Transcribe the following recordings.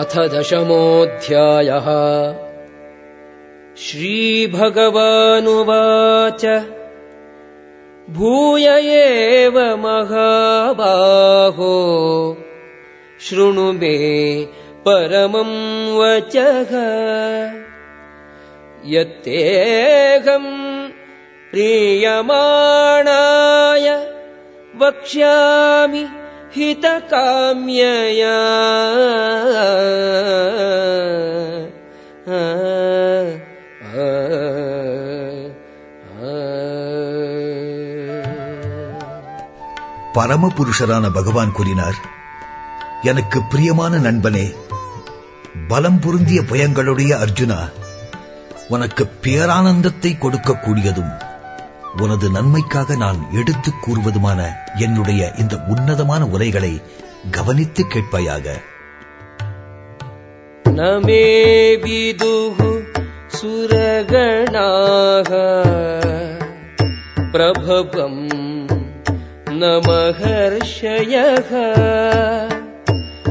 अथ दशमोऽध्यायः। श्रीभगवानुवाच। भूय एव महाबाहो। शृणु मे परमम् वचः। यत्तेऽहम् प्रीयमाणाय वक्ष्यामि हितकाम्यया பரமபுருஷரான பகவான் கூறினார் எனக்கு பிரியமான நண்பனே பலம் பொருந்திய பயங்களுடைய அர்ஜுனா உனக்கு பேரானந்தத்தை கொடுக்கக்கூடியதும் உனது நன்மைக்காக நான் எடுத்துக் கூறுவதுமான என்னுடைய இந்த உன்னதமான உரைகளை கவனித்து கேட்பாயாக. நமே விதுகு சுரகணாக. பிரபபம் நமஹர்ஷய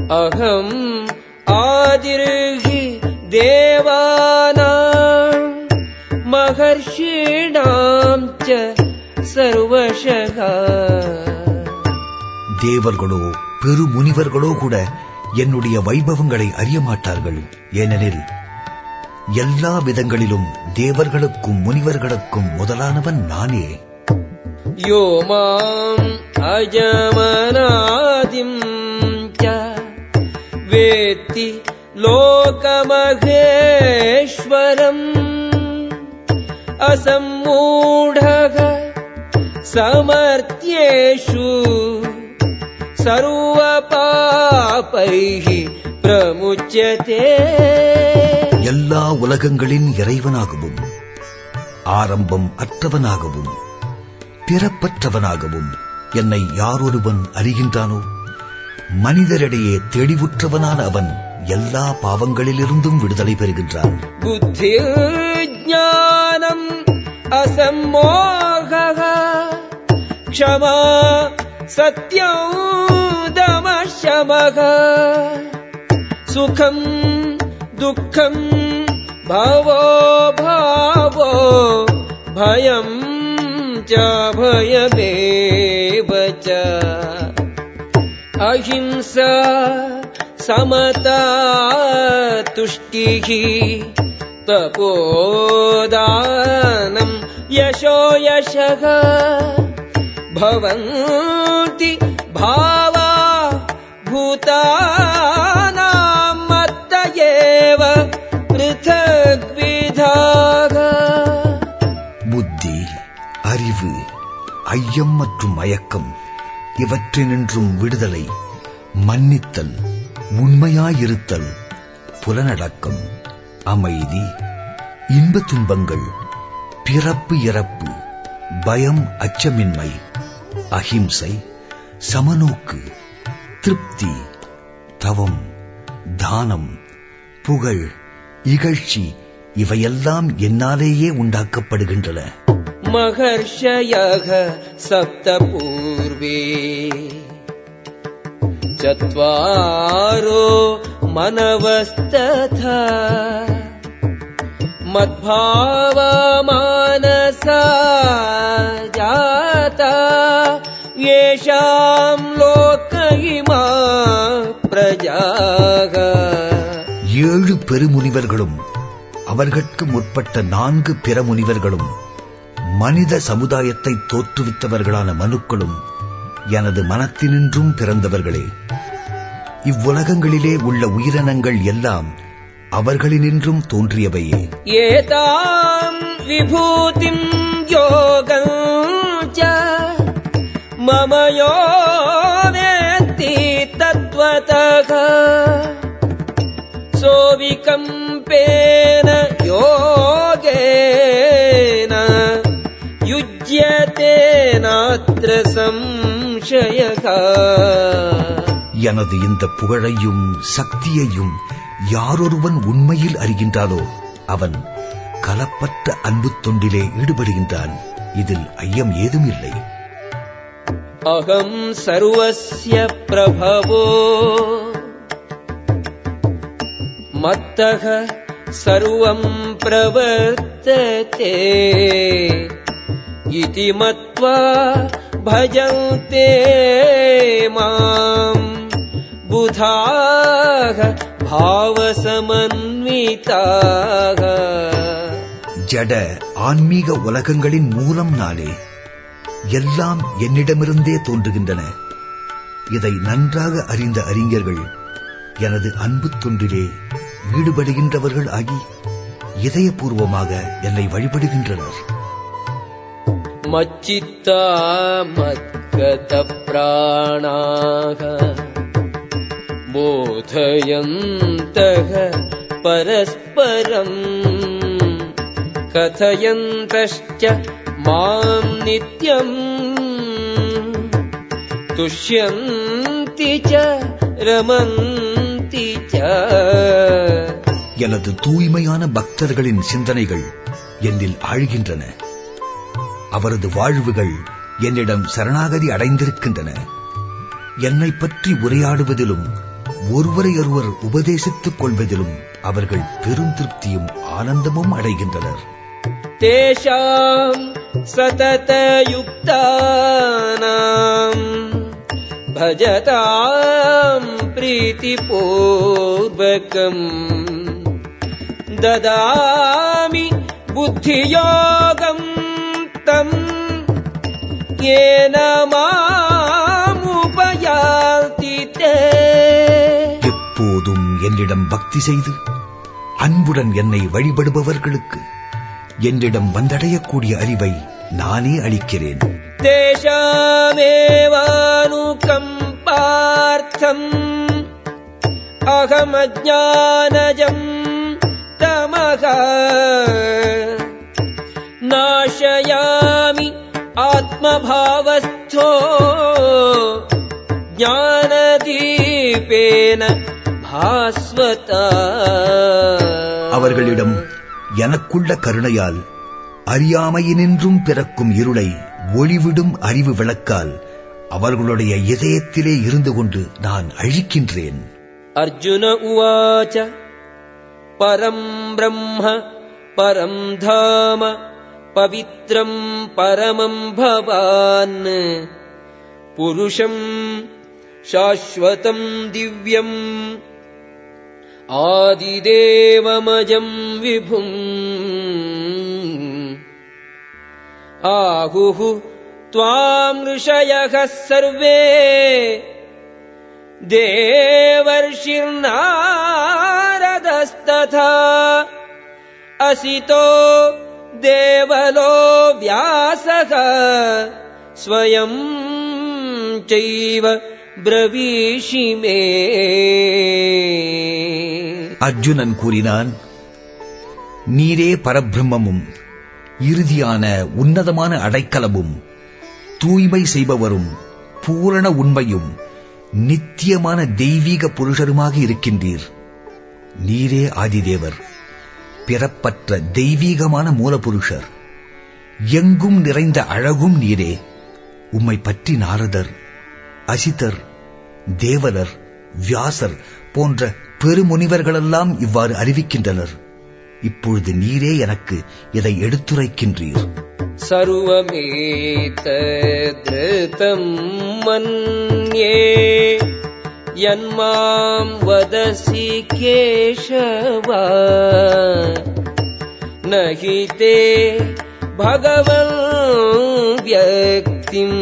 அகம் ஆதிருகி தேவான மகர்ஷீணாம் சர்வசகா. தேவர்களோ பெருமுனிவர்களோ கூட என்னுடைய வைபவங்களை அறிய மாட்டார்கள் ஏனெனில் எல்லா விதங்களிலும் தேவர்களுக்கும் முனிவர்களுக்கும் முதலானவன் நானே. யோ மாம் அஜமனாதிம் வேத்தி லோகமகேஸ்வரம். लोकमहेश्वरम् असम्मूढः समर्थ्येषु सर्वपापैः प्रमुच्यते எல்லா உலகங்களின் இறைவனாகவும் ஆரம்பம் அற்றவனாகவும் பிறப்பற்றவனாகவும் என்னை யாரொருவன் அறிகின்றானோ மனிதரிடையே தெளிவுற்றவனான அவன் எல்லா பாவங்களிலிருந்தும் விடுதலை பெறுகின்றான் बुद्धिर्ज्ञानम् असम्मोहः। क्षमा सत्यं दमशमः सुखम् दुःखम् भवो भावो भयम् च भयमेव च। अहिंसा समता तुष्टिः तपोदानम् यशो यशः भवन्ति भावा भूतानाम् मत्त एव पृथग्विधाः புத்தி அறிவு ஐயம் மற்றும் மயக்கம் இவற்றினின்றும் விடுதலை மன்னித்தல் உண்மையாயிருத்தல் புலனடக்கம் அமைதி இன்ப துன்பங்கள் பிறப்பு இறப்பு பயம் அச்சமின்மை அஹிம்சை சமநோக்கு திருப்தி தவம் தானம் புகழ் இகழ்ச்சி இவையெல்லாம் என்னாலேயே உண்டாக்கப்படுகின்றன. மகர்ஷயக சப்த பூர்வே चत्वारो मनवस्तथा मद्भावमानसा जाता येषाम् लोक इमा प्रजाः ஏழு பெருமுனிவர்களும் அவர்கட்கு முற்பட்ட நான்கு பிற முனிவர்களும் மனித சமுதாயத்தை தோற்றுவித்தவர்களான மனுக்களும் எனது மனத்தினின்றும் பிறந்தவர்களே இவ்வுலகங்களிலே உள்ள உயிரினங்கள் எல்லாம் அவர்களினின்றும் தோன்றியவையே ஏதாம் விபூதி யோகம் மமயோ வேத்தி தத்வதக. சோவிகம்பேன யோகேன யுஜ்யதே நாத்திர சம் எனது இந்த புகழையும் சக்தியையும் யாரொருவன் உண்மையில் அறிகின்றாலோ அவன் கலப்பற்ற அன்பு தொண்டிலே ஈடுபடுகின்றான். இதில் ஐயம் ஏதும் இல்லை அகம் சர்வசிய பிரபவோ. மத்தக சர்வம் பிரவர்த்ததே. இதி மத்வா भजन्ते माम् बुधाः भावसमन्विताः ஜட ஆன்மீக உலகங்களின் மூலம் நானே எல்லாம் என்னிடமிருந்தே தோன்றுகின்றன இதை நன்றாக அறிந்த அறிஞர்கள் எனது அன்பு தொண்டிலே ஈடுபடுகின்றவர்கள் ஆகி இதயபூர்வமாக என்னை வழிபடுகின்றனர் मच्चित्ता मद्गतप्राणाः बोधयन्तः परस्परम् कथयन्तश्च माम् नित्यम् तुष्यन्ति च रमन्ति च எனது தூய்மையான பக்தர்களின் சிந்தனைகள் என்னில் ஆழ்கின்றன அவரது வாழ்வுகள் என்னிடம் சரணாகதி அடைந்திருக்கின்றன. என்னை பற்றி உரையாடுவதிலும் ஒருவரையொருவர் உபதேசித்துக் கொள்வதிலும் அவர்கள் பெரும் திருப்தியும் ஆனந்தமும் அடைகின்றனர். தேஷாம் சதத யுக்தானாம் பஜதாம் பிரீத்தி போர்வகம் ததாமி புத்தியோகம் தம் எப்போதும் என்னிடம் பக்தி செய்து அன்புடன் என்னை வழிபடுபவர்களுக்கு என்னிடம் வந்தடையக்கூடிய அறிவை நானே அளிக்கிறேன். தேஷாமேவானுக்கம் பார்த்தம் அகமஜானஜம் தமக. नाशयामि आत्मभावस्थो ज्ञानदीपेन भास्वता அவர்களிடம் எனக்குள்ள கருணையால் அறியாமையினின்றும் பிறக்கும் இருளை ஒளிவிடும் அறிவு விளக்கால் அவர்களுடைய இதயத்திலே இருந்து கொண்டு நான் அழிக்கின்றேன் अर्जुन उवाच परम् ब्रह्म परम् धाम पवित्रम् परमम् भवान्। पुरुषम् शाश्वतम् दिव्यम्। आदिदेवमजम् विभुम्। आहुः त्वाम् ऋषयः सर्वे। देवर्षिर्नारदस्तथा। असितो देवलो व्यासः स्वयम् चैव ब्रवीषि मे அர்ஜுனன் கூறினான் நீரே பரபிரம்மமும் இறுதியான உன்னதமான அடைக்கலமும் தூய்மை செய்பவரும் பூரண உண்மையும் நித்தியமான தெய்வீக புருஷருமாக இருக்கின்றீர் நீரே ஆதிதேவர் பிறப்பற்ற தெய்வீகமான மூலபுருஷர். எங்கும் நிறைந்த அழகும் நீரே. உம்மை பற்றி நாரதர் அசிதர் தேவலர் வியாசர் போன்ற பெருமுனிவர்களெல்லாம் இவ்வாறு அறிவிக்கின்றனர். இப்பொழுது நீரே எனக்கு இதை எடுத்துரைக்கின்றீர். சர்வமேத மன்யே. यन्माम् वदसि केशव न हि ते भगवन् व्यक्तिम्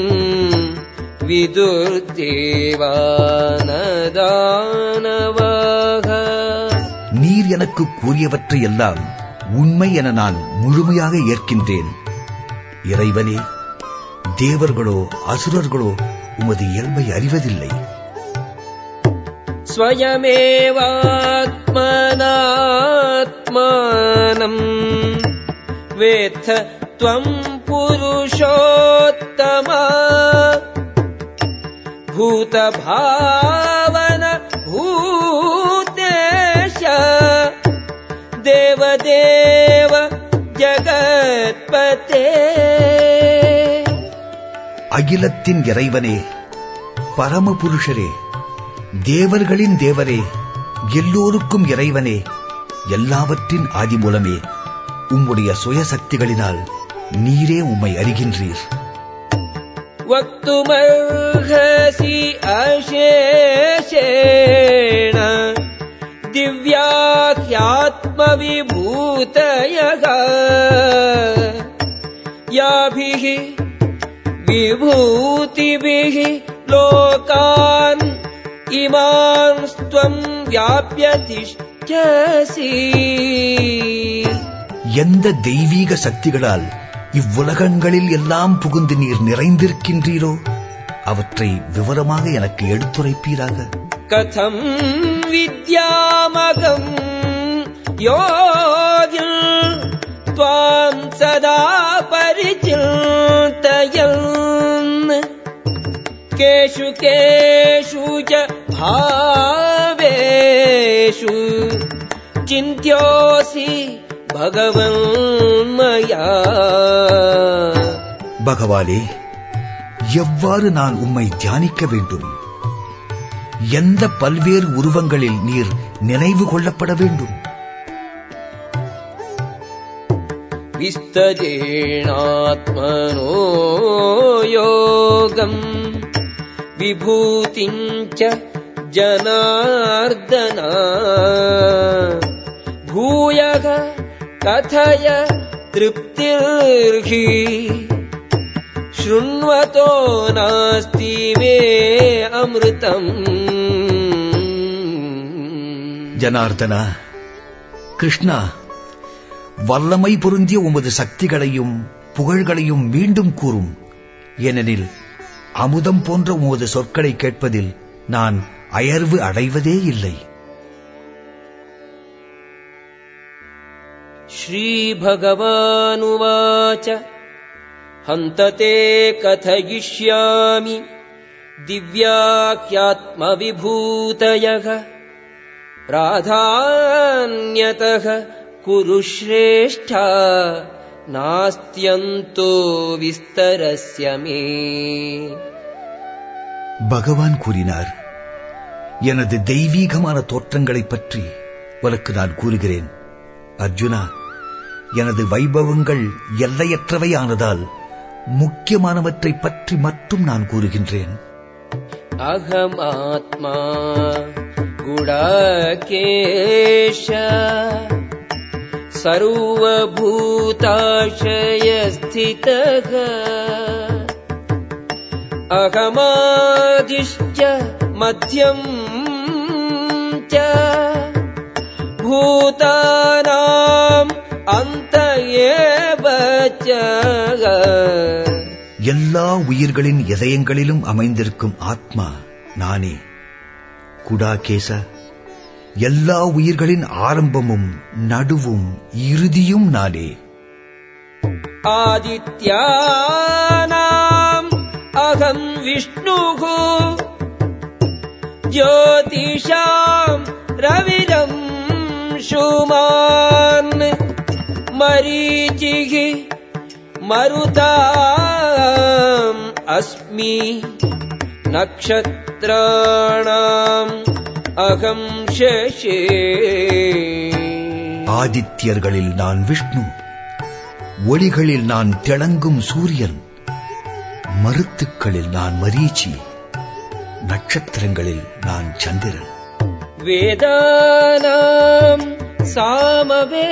विदुर्देवानदानवाः நீர் எனக்கு கூறியவற்றை எல்லாம் உண்மை என நான் முழுமையாக ஏற்கின்றேன் இறைவனே தேவர்களோ அசுரர்களோ உமது இயல்பை அறிவதில்லை स्वयमेवात्मनात्मानम् वेत्थ त्वम् पुरुषोत्तम भूतभावन भूतेश देवदेव जगत्पते அகிலத்தின் இறைவனே பரமபுருஷரே தேவர்களின் தேவரே எல்லோருக்கும் இறைவனே எல்லாவற்றின் ஆதி மூலமே உம்முடைய சுயசக்திகளினால் நீரே உம்மை அறிகின்றீர். வக்துமர்ஹசி அசேஷேண திவ்யாத்மவிபூதயக யாபிஹி விபூதிபிஹி லோகான் இமான்ஸ்துவம் வியாபிய திஷ்டசி எந்த தெய்வீக சக்திகளால் இவ்வுலகங்களில் எல்லாம் புகுந்து நீர் நிறைந்திருக்கின்றீரோ அவற்றை விவரமாக எனக்கு எடுத்துரைப்பீராக. கதம் வித்யாமகம் யோகில் துவாம் சதா பரிச்சில் கேஷு கேஷு भावेषु चिन्त्योऽसि भगवन्मया பகவானே எவ்வாறு நான் உம்மை தியானிக்க வேண்டும் எந்த பல்வேறு உருவங்களில் நீர் நினைவு கொள்ளப்பட வேண்டும் विस्तरेणात्मनो योगम् विभूतिम् च जनार्दन भूयः कथय तृप्तिर्हि शृण्वतो नास्ति मे अमृतम् ஜனார்தனா கிருஷ்ணா வல்லமை பொருந்திய உமது சக்திகளையும் புகழ்களையும் மீண்டும் கூறும் ஏனெனில் அமுதம் போன்ற உமது சொற்களை கேட்பதில் நான் அயர்வு அடைவதே இல்லை श्रीभगवानुवाच हन्त ते कथयिष्यामि दिव्याख्यात्मविभूतयः प्राधान्यतः कुरु श्रेष्ठा नास्त्यन्तो विस्तरस्य मे பகவான் கூறினார் எனது தெய்வீகமான தோற்றங்களைப் பற்றி உனக்கு நான் கூறுகிறேன் அர்ஜுனா எனது வைபவங்கள் எல்லையற்றவை ஆனதால் முக்கியமானவற்றைப் பற்றி மட்டும் நான் கூறுகின்றேன் अहमात्मा गुडाकेश सर्वभूताशयस्थितः अहमादिश्च मध्यम् च भूतानाम् अन्त एव च எல்லா உயிர்களின் இதயங்களிலும் அமைந்திருக்கும் ஆத்மா நானே குடாகேச எல்லா உயிர்களின் ஆரம்பமும் நடுவும் இறுதியும் நானே आदित्यानाम् अहम् विष्णुः ज्योतिषाम् रविरम् शुमान् मरीचिः मरुताम् अस्मि नक्षत्राणाम् अहम् शशे ஆதித்யர்களில் நான் விஷ்ணு ஒளிகளில் நான் திளங்கும் சூரியன் மருத்துக்களில் நான் மரீச்சி நட்சத்திரங்களில் நான் சந்திரன் वेदानाम्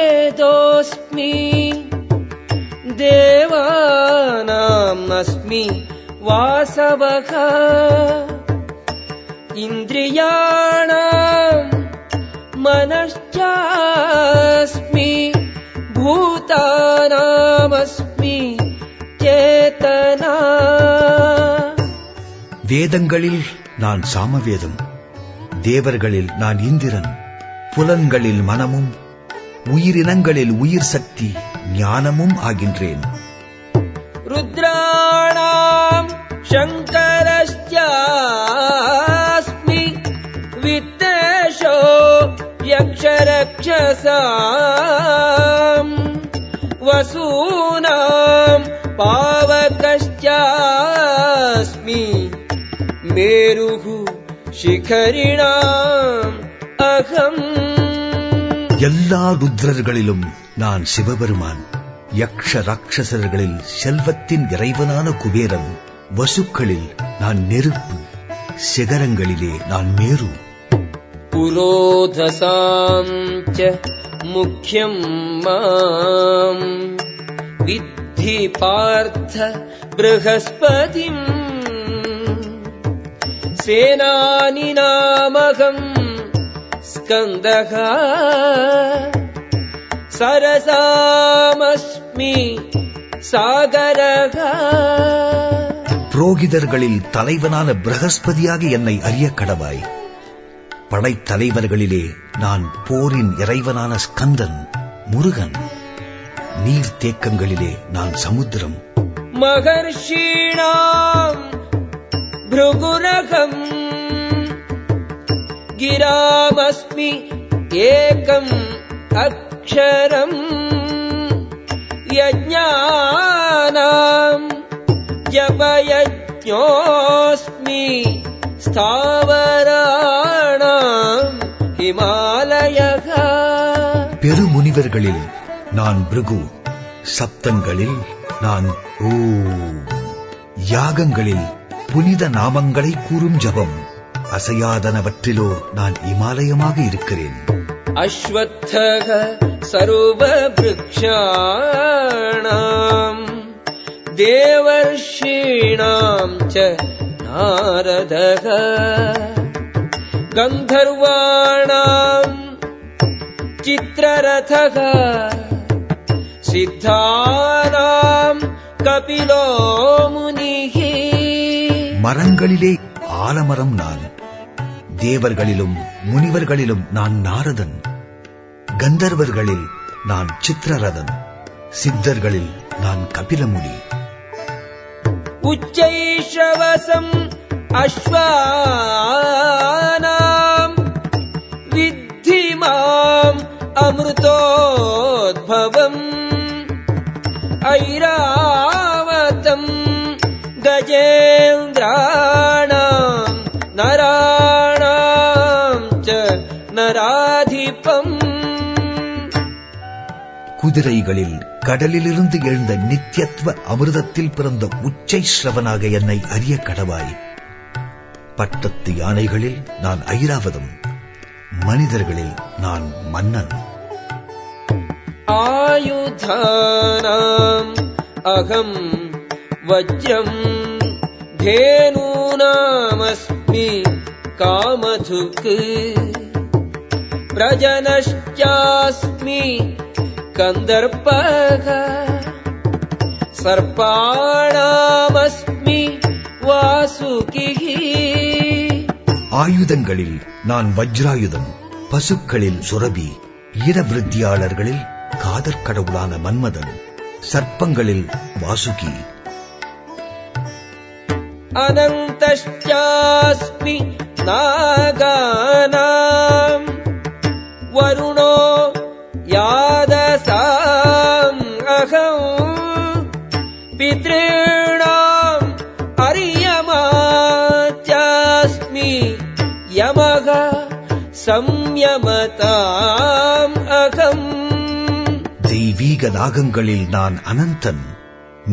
सामवेदोऽस्मि देवानाम् अस्मि वासवः इन्द्रियाणाम् मनश्चास्मि भूतानामस्मि चेतना வேதங்களில் நான் சாமவேதம் தேவர்களில் நான் இந்திரன் புலன்களில் மனமும் உயிரினங்களில் உயிர் சக்தி ஞானமும் ஆகின்றேன். ருத்ராணாம் சங்கரஸ்யாஸ்மி வித்தேஷோ யக்ஷரக்ஷசாம். வசூ पावकश्चास्मि मेरुः शिखरिणाम् अहम् எல்லா ருத்ரர்களிலும் நான் சிவபெருமான் யக்ஷ ராட்சசர்களில் செல்வத்தின் இறைவனான குபேரன் வசுக்களில் நான் நெருப்பு சிகரங்களிலே நான் மேரு पुरोधसाम् च मुख्यम् माम् विद्धि पार्थ बृहस्पतिम् सेनानिनामहम् स्कन्दः सरसामस्मि सागरः புரோகிதர்களில் தலைவனான பிரகஸ்பதியாக என்னை அறிய கடவாய் படைத்தலைவர்களிலே நான் போரின் இறைவனான ஸ்கந்தன் முருகன் நீர்த்தேக்கங்களிலே நான் சமுத்திரம் महर्षीणाम् भृगुरहम् गिरामस्मि एकम् अक्षरम् यज्ञानाम् जपयज्ञोऽस्मि स्थावराणाम् हिमालयः பெருமுனிவர்களில் நான் பிருகு சப்தங்களில் நான் ஓ யாகங்களில் புனித நாமங்களை கூறும் ஜபம். அசையாதனவற்றிலோ நான் இமாலயமாக இருக்கிறேன். அஸ்வத்தக சர்வபிருக்ஷாணாம் தேவர்ஷீணாம் ச நாரதக. கந்தர்வாணாம் சித்திரரதக. சித்தானாம் கபிலோ முனிகி மரங்களிலே ஆலமரம் நான். தேவர்களிலும் முனிவர்களிலும் நான் நாரதன். கந்தர்வர்களில் நான் சித்திரரதன். சித்தர்களில் நான் கபிலமுனி. உச்சைஷவசம் அஸ்வானாம். வித்திமாம் அமிர்தோத்பவம். ஐரா गजेन्द्राणाम् नराणाम् च नराधिपम् குதிரைகளில் கடலிலிருந்து எழுந்த நித்தியத்துவ அமிர்தத்தில் பிறந்த உச்சை ஸ்ரவனாக என்னை அறிய கடவாய் பட்டத்து யானைகளில் நான் ஐராவதம் மனிதர்களில் நான் மன்னன் आयुधानाम् अहम् वज्रम् धेनूनामस्मि कामधुक् प्रजनश्चास्मि कन्दर्पः सर्पाणामस्मि वासुकिः ஆயுதங்களில் நான் வஜ்ராயுதம் பசுக்களில் சுரபி ஈரவிருத்தியாளர்களில் காதற் கடவுளான மன்மதன் சர்ப்பங்களில் வாசுகி अनन्तश्चास्मि नागानाम् वरुणो यादसाम् अहम् पितॄणाम् अर्यमा चास्मि यमः संयमताम् अहम् தெய்வீக நாகங்களில் நான் அனந்தன்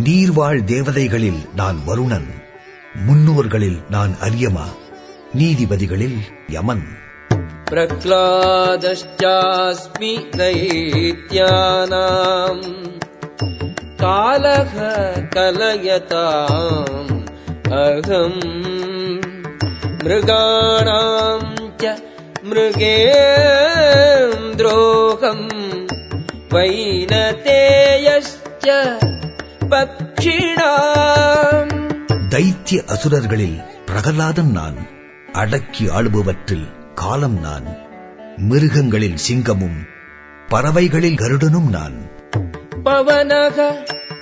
நீர்வாழ் தேவதைகளில் நான் வருணன் முன்னோர்களில் நான் அரியமா நீதிபதிகளில் யமன் प्रह्लादश्चास्मि दैत्यानाम् कालः कलयताम् अहम् मृगाणाम् च मृगेन्द्रोऽहम् वैनतेयश्च पक्षिणाम् தைத்திய அசுரர்களில் பிரகலாதன் நான் அடக்கி ஆளுபவற்றில் காலம் நான் மிருகங்களில் சிங்கமும் பறவைகளில் கருடனும் நான் पवनः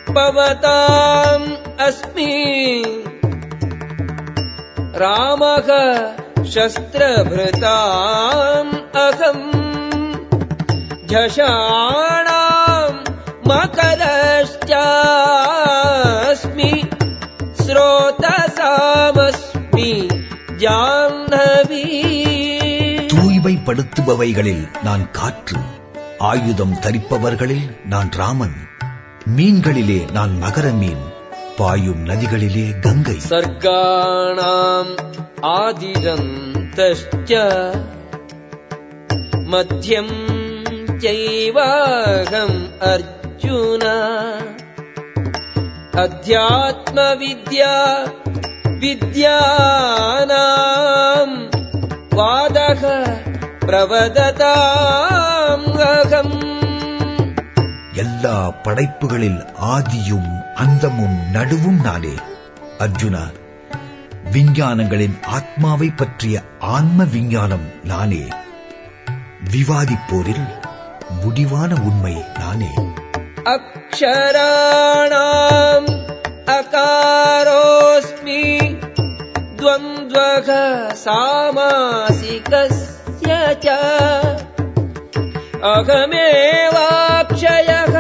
पवताम् अस्मि रामः शस्त्रभृताम् अहम् झषाणाम् मकरश्चास्मि ஸ்ரோதசாமஸ்மி ஜாஹ்னவி தூய்மைப்படுத்துபவைகளில் நான் காற்று ஆயுதம் தரிப்பவர்களில் நான் ராமன் மீன்களிலே நான் மகர மீன் பாயும் நதிகளிலே கங்கை. சர்க்காணாம் ஆதிரந்தஷ்ட மத்தியம் ஜெய்வாகம் அர்ஜுனா. अध्यात्मविद्या विद्यानाम् वादः प्रवदताम् अहम् எல்லா படைப்புகளில் ஆதியும் அந்தமும் நடுவும் நானே அர்ஜுனா விஞ்ஞானங்களின் ஆத்மாவை பற்றிய ஆன்ம விஞ்ஞானம் நானே விவாதிப்போரில் முடிவான உண்மை நானே अक्षराणाम् अकारोऽस्मि द्वन्द्वः सामासिकस्य च अहमेवाक्षयः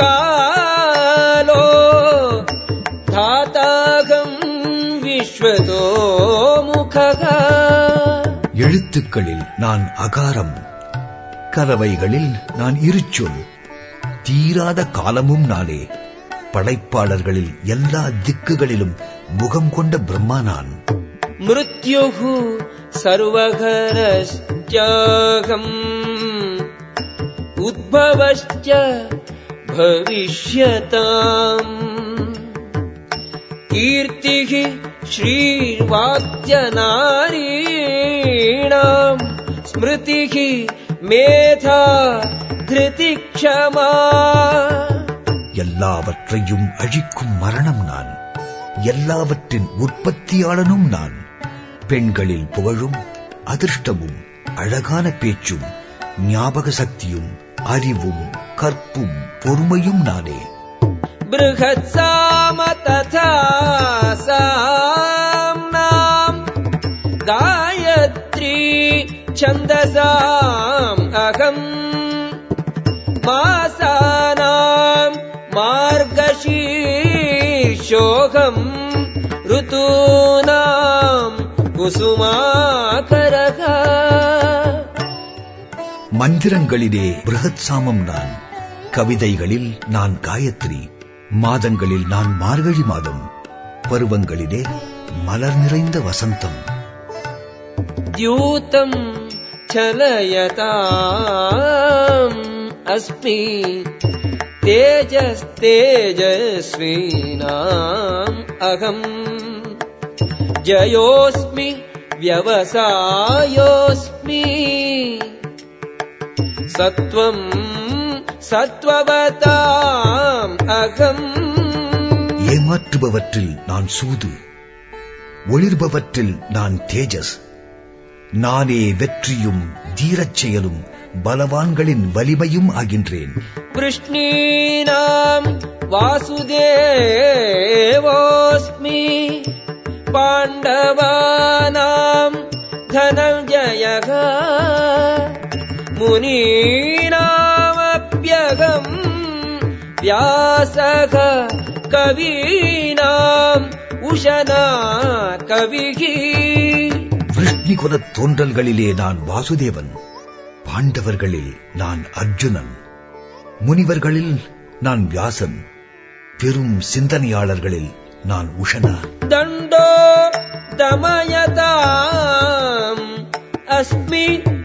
कालो धाताहम् विश्वतो मुखः எழுத்துக்களில் நான் அகாரம் கலவைகளில் நான் இருச்சொல் தீராத காலமும் நானே படைப்பாளர்களில் எல்லா திக்குகளிலும் முகம் கொண்ட பிரம்மா நான் मृत्युः सर्वघरश्चाहम् उद्भवश्च भविष्यताम् कीर्तिः श्रीर्वाद्यनारीणाम् स्मृतिः मेधा திருதிக்ஷமா எல்லாவற்றையும் அழிக்கும் மரணம் நான். எல்லாவற்றின் உற்பத்தியாளனும் நான். பெண்களில் புகழும் அதிர்ஷ்டமும் அழகான பேச்சும் ஞாபக சக்தியும் அறிவும் கற்பும் பொறுமையும் நானே. பிருகத் சாம ததா நாம் காயத்ரி சந்தசா मार्गशीर्षोऽहम् ऋतूनाम् कुसुमाकरः மந்திரங்களிலே பிருகத் சாமம் நான் கவிதைகளில் நான் காயத்ரி மாதங்களில் நான் மார்கழி மாதம் பருவங்களிலே மலர் நிறைந்த வசந்தம் द्यूतम् चलयताम् अस्मि तेजस्तेजस्वीनाम् अहम् जयोऽस्मि व्यवसायोऽस्मि सत्त्वम् सत्त्ववताम् अहम् ஏமாற்றுபவற்றில் நான் சூது ஒளிர்பவற்றில் நான் தேஜஸ் நானே வெற்றியும் தீரச் செயலும் பலவான்களின் வலிமையும் ஆகின்றேன். கிருஷ்ணீனாம் வாசுதேவோஸ்மி பாண்டவானாம் தனஞ்சய முனீனாமப்யகம் வியாசக கவீனாம் உஷனா கவிகி விஷ்ணிகுலத் தோன்றல்களிலே நான் வாசுதேவன். பாண்டவர்களில் நான் அர்ஜுனன் முனிவர்களில் நான் வியாசன் பெரும் சிந்தனையாளர்களில் நான் உஷனா. தண்டோ தமயதாம் அஸ்மி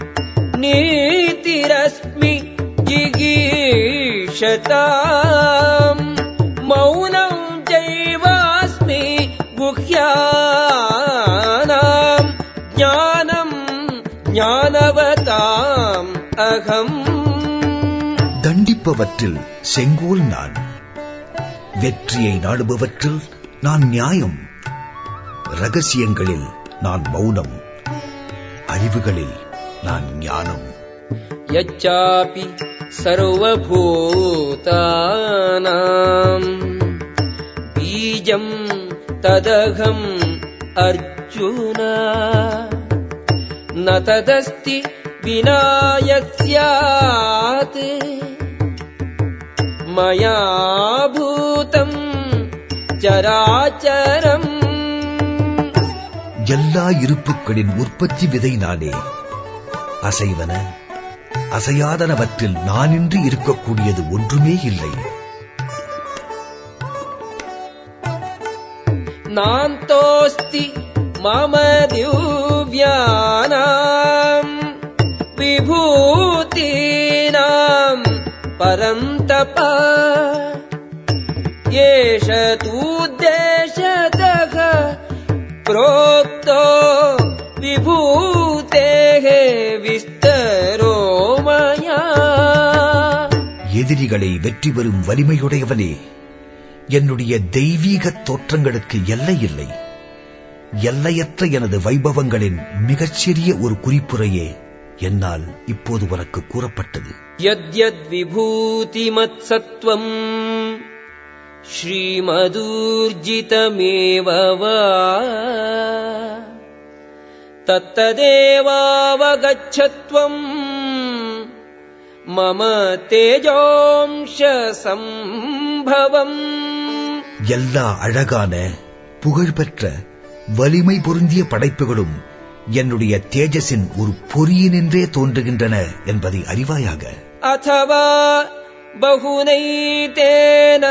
நீதிரஸ்மி ஜிகீஷதாம். மௌன अहम् தண்டிப்பவற்றில் செங்கோல் நான் வெற்றியை நாடுபவற்றில் நான் நியாயம் ரகசியங்களில் நான் மௌனம் அறிவுகளில் நான் ஞானம் यच्चापि सर्वभूतानाम् बीजम् तदहम् अर्जुन न तदस्ति विना यस्यात् मया भूतम् चराचरम् எல்லா இருப்புக்களின் உற்பத்தி விதை நானே அசைவன அசையாதனவற்றில் நானின்றி இருக்கக்கூடியது ஒன்றுமே இல்லை नान्तोऽस्ति मम दिव्यानाम् विभूतीनाम् परन्तप एष तूद्देशतः प्रोक्तो विभूतेः विस्तरो मया எதிரிகளை வெற்றி பெறும் வலிமையுடையவனே என்னுடைய தெய்வீக தோற்றங்களுக்கு எல்லை இல்லை எல்லையற்ற எனது வைபவங்களின் மிகச்சிறிய ஒரு குறிப்புரையே என்னால் இப்போது உனக்கு கூறப்பட்டது. யத்யத் விபூதி மத்சத்வம் ஸ்ரீமதூர்ஜிதமேவ தத்ததேவாவகச்சத்வம் மம தேஜோம்சம்பவம் எல்லா அழகான புகழ்பெற்ற வலிமை பொருந்திய படைப்புகளும் என்னுடைய தேஜஸின் ஒரு பொறியினின்றே தோன்றுகின்றன என்பதை அறிவாயாக. அத்தவா பகுனைதேன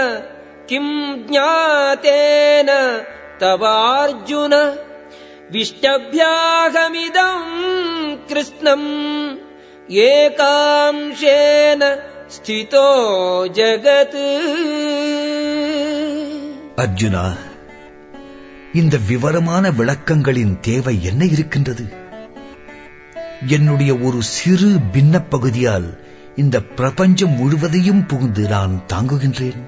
கிம் ஜாத்தேன தவார்ஜுன விஷ்டபியாகமிதம் கிருஷ்ணம் ஏகாம்சேன ஸ்திதோ ஜகத் அர்ஜுனா இந்த விவரமான விளக்கங்களின் தேவை என்ன இருக்கின்றது என்னுடைய ஒரு சிறு பின்ன பகுதியால் இந்த பிரபஞ்சம் முழுவதையும் புகுந்து நான் தாங்குகின்றேன்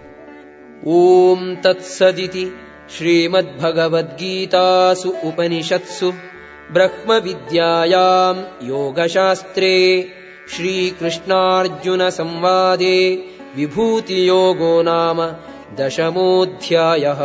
ॐ तत्सदिति श्रीमद्भगवद्गीतासु उपनिषत्सु ब्रह्मविद्यायाम् योगशास्त्रे श्रीकृष्णार्जुनसंवादे विभूतियोगो नाम दशमोऽध्यायः